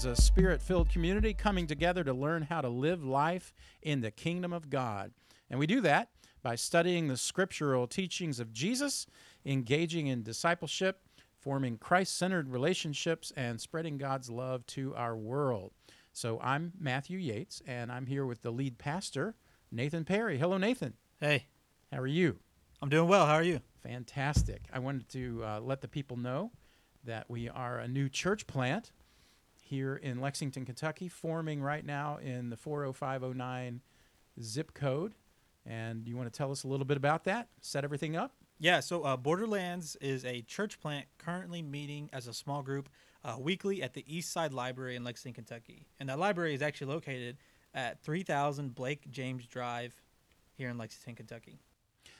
Is a spirit filled community coming together to learn how to live life in the kingdom of God. And we do that by studying the scriptural teachings of Jesus, engaging in discipleship, forming Christ centered relationships, and spreading God's love to our world. So I'm Matthew Yates, and I'm here with the lead pastor, Nathan Perry. Hello, Nathan. Hey, How are you? I'm doing well. How are you? Fantastic. I wanted to uh, let the people know that we are a new church plant here in Lexington, Kentucky, forming right now in the 40509 zip code. And you want to tell us a little bit about that? Set everything up? Yeah, so uh, Borderlands is a church plant currently meeting as a small group uh, weekly at the East Side Library in Lexington, Kentucky. And that library is actually located at 3000 Blake James Drive here in Lexington, Kentucky.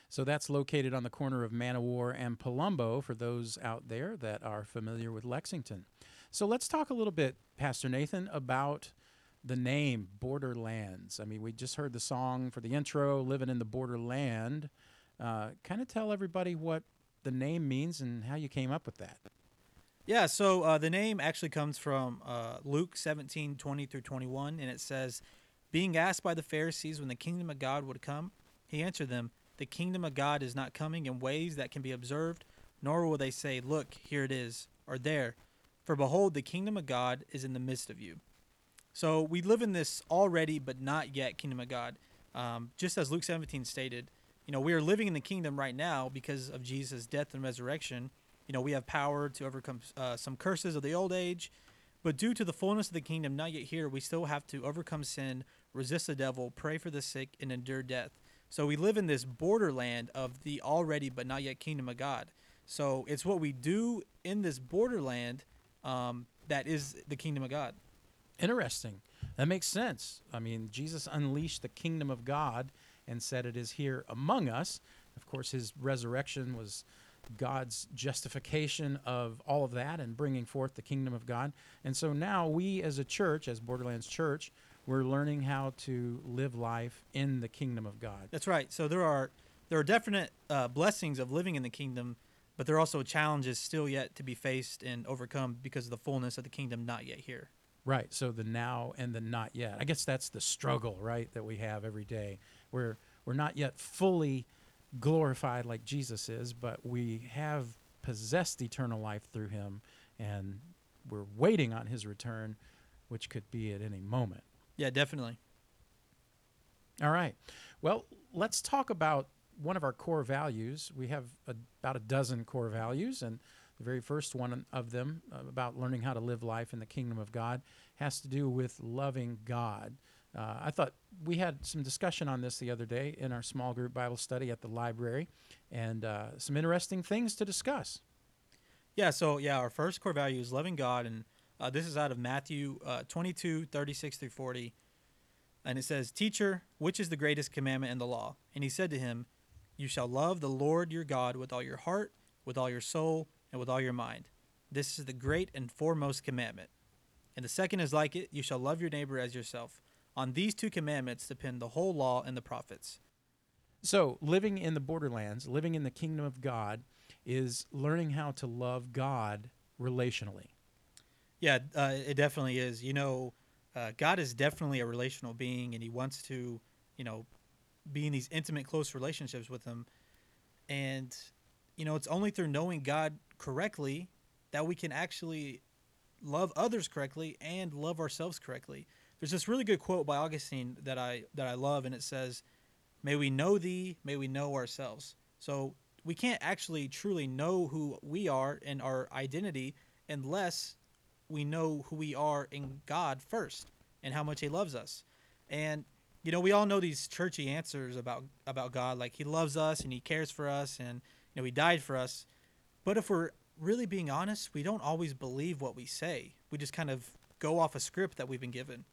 So that's located on the corner of Man o' War and Palumbo for those out there that are familiar with Lexington. So let's talk a little bit, Pastor Nathan, about the name Borderlands. I mean, we just heard the song for the intro, Living in the Borderland. Uh, kind of tell everybody what the name means and how you came up with that. Yeah, so uh, the name actually comes from uh, Luke 17, 20 through 21, and it says, Being asked by the Pharisees when the kingdom of God would come, he answered them, The kingdom of God is not coming in ways that can be observed, nor will they say, Look, here it is, or there. For behold, the kingdom of God is in the midst of you. So we live in this already but not yet kingdom of God. Um, just as Luke 17 stated, you know, we are living in the kingdom right now because of Jesus' death and resurrection. You know, we have power to overcome uh, some curses of the old age, but due to the fullness of the kingdom not yet here, we still have to overcome sin, resist the devil, pray for the sick, and endure death. So we live in this borderland of the already but not yet kingdom of God. So it's what we do in this borderland um, that is the kingdom of God. Interesting. That makes sense. I mean, Jesus unleashed the kingdom of God and said it is here among us. Of course, his resurrection was God's justification of all of that and bringing forth the kingdom of God. And so now we as a church, as Borderlands Church, we're learning how to live life in the kingdom of God. That's right. So there are there are definite uh, blessings of living in the kingdom, but there are also challenges still yet to be faced and overcome because of the fullness of the kingdom not yet here. Right. So the now and the not yet. I guess that's the struggle, right, that we have every day. We're we're not yet fully glorified like Jesus is, but we have possessed eternal life through him and we're waiting on his return, which could be at any moment. Yeah, definitely. All right. Well, let's talk about one of our core values. We have a, about a dozen core values, and the very first one of them, uh, about learning how to live life in the kingdom of God, has to do with loving God. Uh, I thought we had some discussion on this the other day in our small group Bible study at the library, and uh, some interesting things to discuss. Yeah, so yeah, our first core value is loving God, and uh, this is out of Matthew uh, 22, 36 through 40. And it says, Teacher, which is the greatest commandment in the law? And he said to him, You shall love the Lord your God with all your heart, with all your soul, and with all your mind. This is the great and foremost commandment. And the second is like it you shall love your neighbor as yourself. On these two commandments depend the whole law and the prophets. So, living in the borderlands, living in the kingdom of God, is learning how to love God relationally. Yeah, uh, it definitely is. You know, uh, God is definitely a relational being, and He wants to, you know, be in these intimate, close relationships with Him. And, you know, it's only through knowing God correctly that we can actually love others correctly and love ourselves correctly. There's this really good quote by Augustine that I that I love, and it says, "May we know Thee, may we know ourselves." So we can't actually truly know who we are and our identity unless we know who we are in God first and how much He loves us. And you know, we all know these churchy answers about about God, like He loves us and He cares for us and you know He died for us. But if we're really being honest, we don't always believe what we say. We just kind of go off a script that we've been given.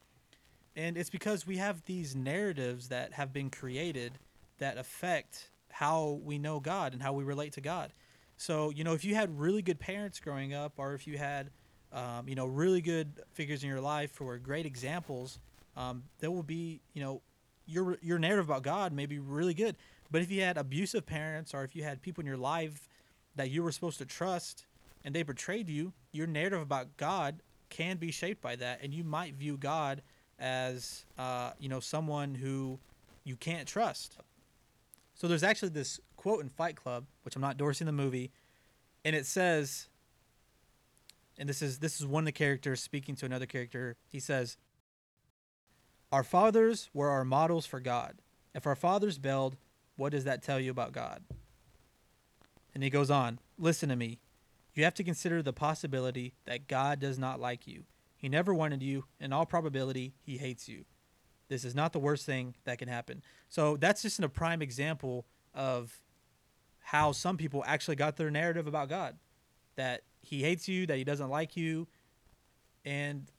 And it's because we have these narratives that have been created that affect how we know God and how we relate to God. So, you know, if you had really good parents growing up, or if you had, um, you know, really good figures in your life who are great examples, um, there will be, you know, your your narrative about God may be really good. But if you had abusive parents, or if you had people in your life that you were supposed to trust and they betrayed you, your narrative about God can be shaped by that, and you might view God as uh, you know someone who you can't trust. So there's actually this quote in Fight Club, which I'm not endorsing the movie, and it says, and this is this is one of the characters speaking to another character. He says, "Our fathers were our models for God. If our fathers bailed, what does that tell you about God?" And he goes on, "Listen to me. You have to consider the possibility that God does not like you. He never wanted you. In all probability, he hates you. This is not the worst thing that can happen. So that's just a prime example of how some people actually got their narrative about God that he hates you, that he doesn't like you. And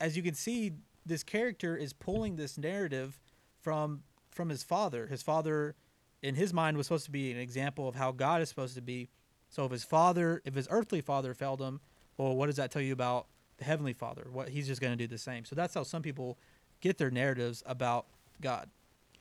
as you can see, this character is pulling this narrative from from his father. His father in his mind was supposed to be an example of how God is supposed to be. So if his father, if his earthly father failed him, well, what does that tell you about the heavenly father? What he's just going to do the same. So that's how some people get their narratives about God.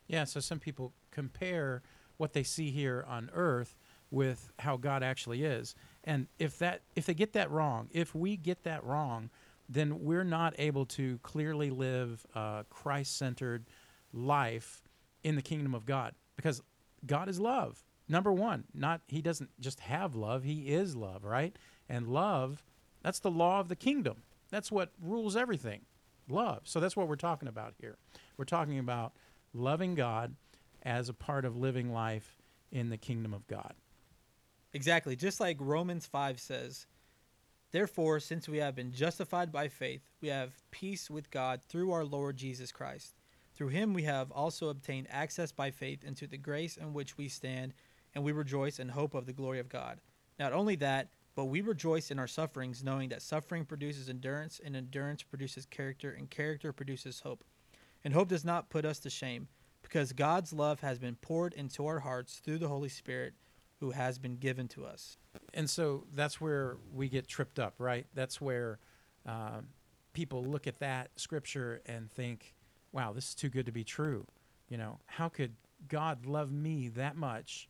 Yeah, so some people compare what they see here on earth with how God actually is. And if that if they get that wrong, if we get that wrong, then we're not able to clearly live a Christ-centered life in the kingdom of God because God is love. Number 1, not he doesn't just have love, he is love, right? And love, that's the law of the kingdom. That's what rules everything. Love. So that's what we're talking about here. We're talking about loving God as a part of living life in the kingdom of God. Exactly. Just like Romans 5 says, Therefore, since we have been justified by faith, we have peace with God through our Lord Jesus Christ. Through him we have also obtained access by faith into the grace in which we stand, and we rejoice in hope of the glory of God. Not only that, but we rejoice in our sufferings, knowing that suffering produces endurance, and endurance produces character, and character produces hope. And hope does not put us to shame, because God's love has been poured into our hearts through the Holy Spirit who has been given to us. And so that's where we get tripped up, right? That's where um, people look at that scripture and think, wow, this is too good to be true. You know, how could God love me that much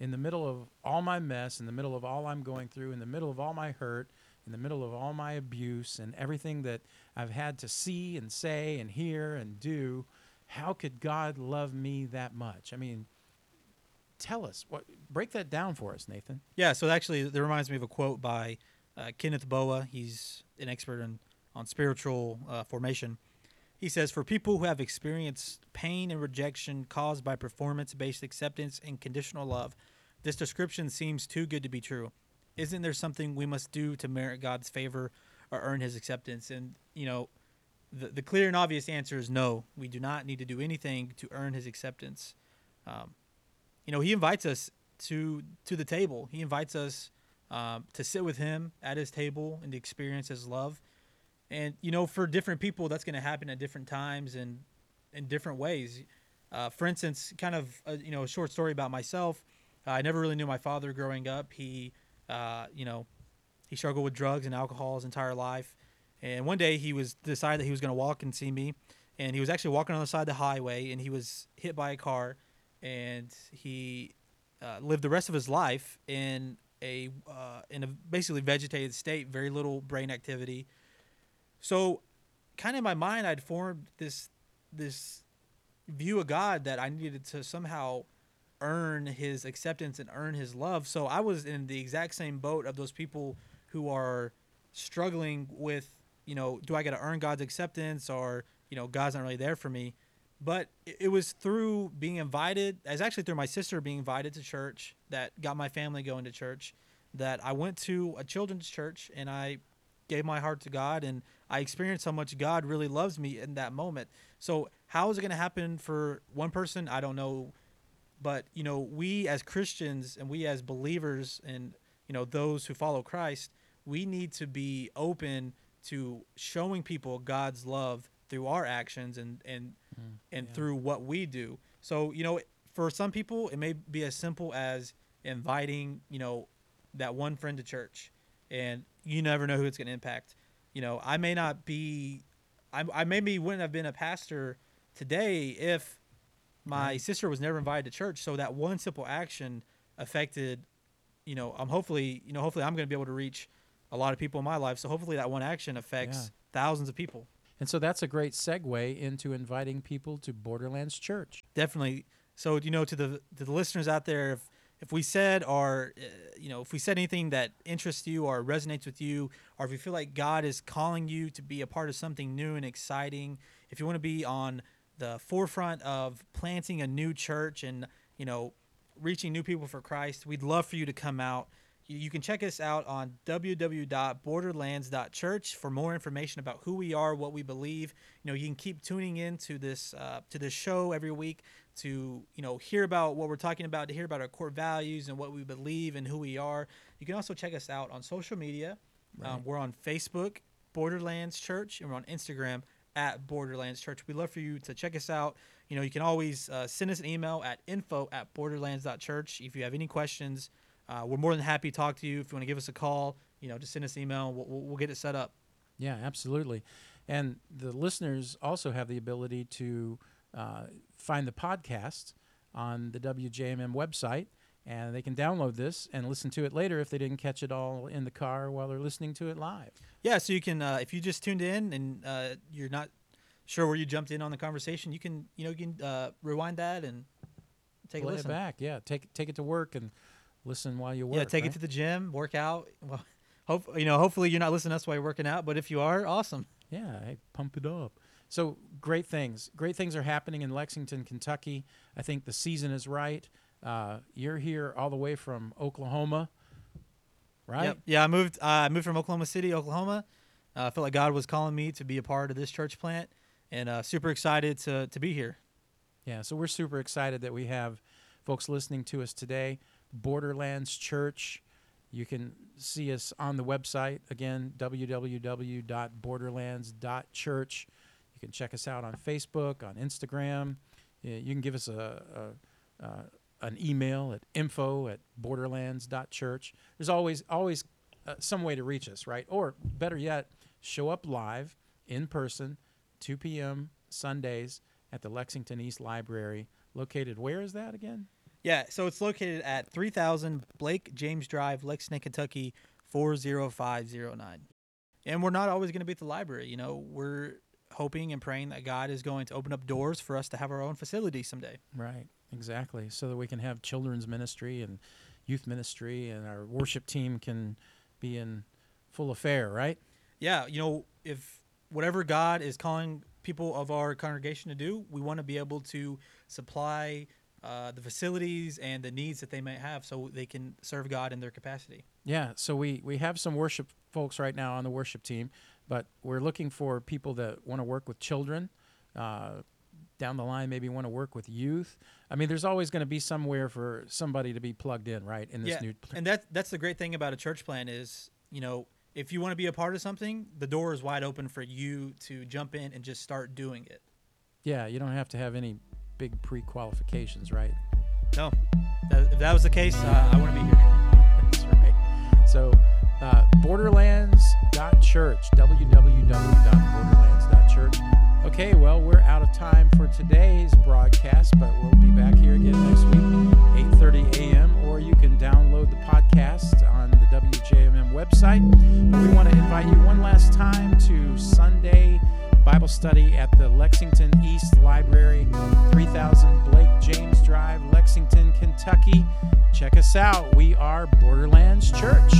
in the middle of all my mess, in the middle of all I'm going through, in the middle of all my hurt, in the middle of all my abuse and everything that I've had to see and say and hear and do? How could God love me that much? I mean, tell us what break that down for us nathan Yeah, so actually, that reminds me of a quote by uh, Kenneth Boa. He's an expert in, on spiritual uh, formation. He says, For people who have experienced pain and rejection caused by performance based acceptance and conditional love, this description seems too good to be true. Isn't there something we must do to merit God's favor or earn his acceptance? And, you know, the, the clear and obvious answer is no. We do not need to do anything to earn his acceptance. Um, you know, he invites us to to the table. He invites us um, to sit with him at his table and to experience his love. And you know, for different people, that's going to happen at different times and in different ways. Uh, for instance, kind of a, you know a short story about myself. I never really knew my father growing up. He, uh, you know, he struggled with drugs and alcohol his entire life. And one day he was decided that he was going to walk and see me, and he was actually walking on the side of the highway, and he was hit by a car, and he uh, lived the rest of his life in a uh, in a basically vegetated state, very little brain activity. So, kind of in my mind, I'd formed this this view of God that I needed to somehow earn His acceptance and earn His love. So I was in the exact same boat of those people who are struggling with, you know, do I got to earn God's acceptance or you know God's not really there for me but it was through being invited it was actually through my sister being invited to church that got my family going to church that i went to a children's church and i gave my heart to god and i experienced how much god really loves me in that moment. So how is it going to happen for one person? I don't know. But you know we as christians and we as believers and you know those who follow christ we need to be open to showing people god's love through our actions and and mm. and yeah. through what we do. So, you know, for some people, it may be as simple as inviting, you know, that one friend to church, and you never know who it's going to impact. You know, I may not be, I, I maybe wouldn't have been a pastor today if my Right. sister was never invited to church. So that one simple action affected, you know, I'm hopefully, you know, hopefully I'm going to be able to reach a lot of people in my life. So hopefully that one action affects Yeah. thousands of people. And so that's a great segue into inviting people to Borderlands Church. Definitely. So you know, to the to the listeners out there, if if we said or uh, you know if we said anything that interests you or resonates with you, or if you feel like God is calling you to be a part of something new and exciting, if you want to be on the forefront of planting a new church and you know reaching new people for Christ, we'd love for you to come out. You, you can check us out on www.borderlands.church for more information about who we are, what we believe. You know, you can keep tuning in to this uh, to this show every week to you know hear about what we're talking about, to hear about our core values and what we believe and who we are. You can also check us out on social media. Um, we're on Facebook, Borderlands Church, and we're on Instagram at Borderlands Church. We'd love for you to check us out. You know, you can always uh, send us an email at info at borderlands.church. If you have any questions, uh, we're more than happy to talk to you. If you want to give us a call, you know, just send us an email. We'll, we'll, we'll get it set up. Yeah, absolutely. And the listeners also have the ability to uh, find the podcast on the WJMM website, and they can download this and listen to it later if they didn't catch it all in the car while they're listening to it live. Yeah, so you can, uh, if you just tuned in and uh, you're not sure where you jumped in on the conversation, you can, you know, you can uh, rewind that and take Play a it listen. back. Yeah, take take it to work and listen while you work. yeah, take right? it to the gym, work out. Well, hope you know. Hopefully, you're not listening to us while you're working out, but if you are, awesome. Yeah, hey, pump it up. So great things. Great things are happening in Lexington, Kentucky. I think the season is right. Uh, you're here all the way from Oklahoma, right? Yep. Yeah, I moved. Uh, I moved from Oklahoma City, Oklahoma. Uh, I felt like God was calling me to be a part of this church plant, and uh, super excited to to be here. Yeah, so we're super excited that we have folks listening to us today. Borderlands Church. You can see us on the website again, www.borderlands.church. You can check us out on Facebook, on Instagram. You can give us a, a, uh, an email at info at borderlands.church. There's always always uh, some way to reach us, right? Or better yet, show up live in person, 2 p.m. Sundays at the Lexington East Library, located where is that again? Yeah, so it's located at 3000 Blake James Drive, Lexington, Kentucky 40509. And we're not always going to be at the library. You know, we're hoping and praying that God is going to open up doors for us to have our own facility someday. Right, exactly. So that we can have children's ministry and youth ministry, and our worship team can be in full affair, right? Yeah, you know, if whatever God is calling people of our congregation to do, we want to be able to supply uh, the facilities and the needs that they might have so they can serve God in their capacity. Yeah, so we, we have some worship folks right now on the worship team, but we're looking for people that want to work with children. Uh, down the line, maybe want to work with youth. I mean, there's always going to be somewhere for somebody to be plugged in, right? In this yeah, new pl- and that that's the great thing about a church plant is you know if you want to be a part of something, the door is wide open for you to jump in and just start doing it. yeah, you don't have to have any big pre-qualifications, right? No, that, if that was the case, uh, I want to be here. That's right. So, uh, borderlands.church, www.borderlands.church. Okay, well, we're out of time for today's broadcast, but we'll be back here again next week, 8:30 a.m. Or you can download the podcast on the WJMM website. But we want to invite you one last time to Sunday Bible study at the Lexington East Library, 3000 Blake James Drive, Lexington, Kentucky. Check us out. We are Borderlands Church.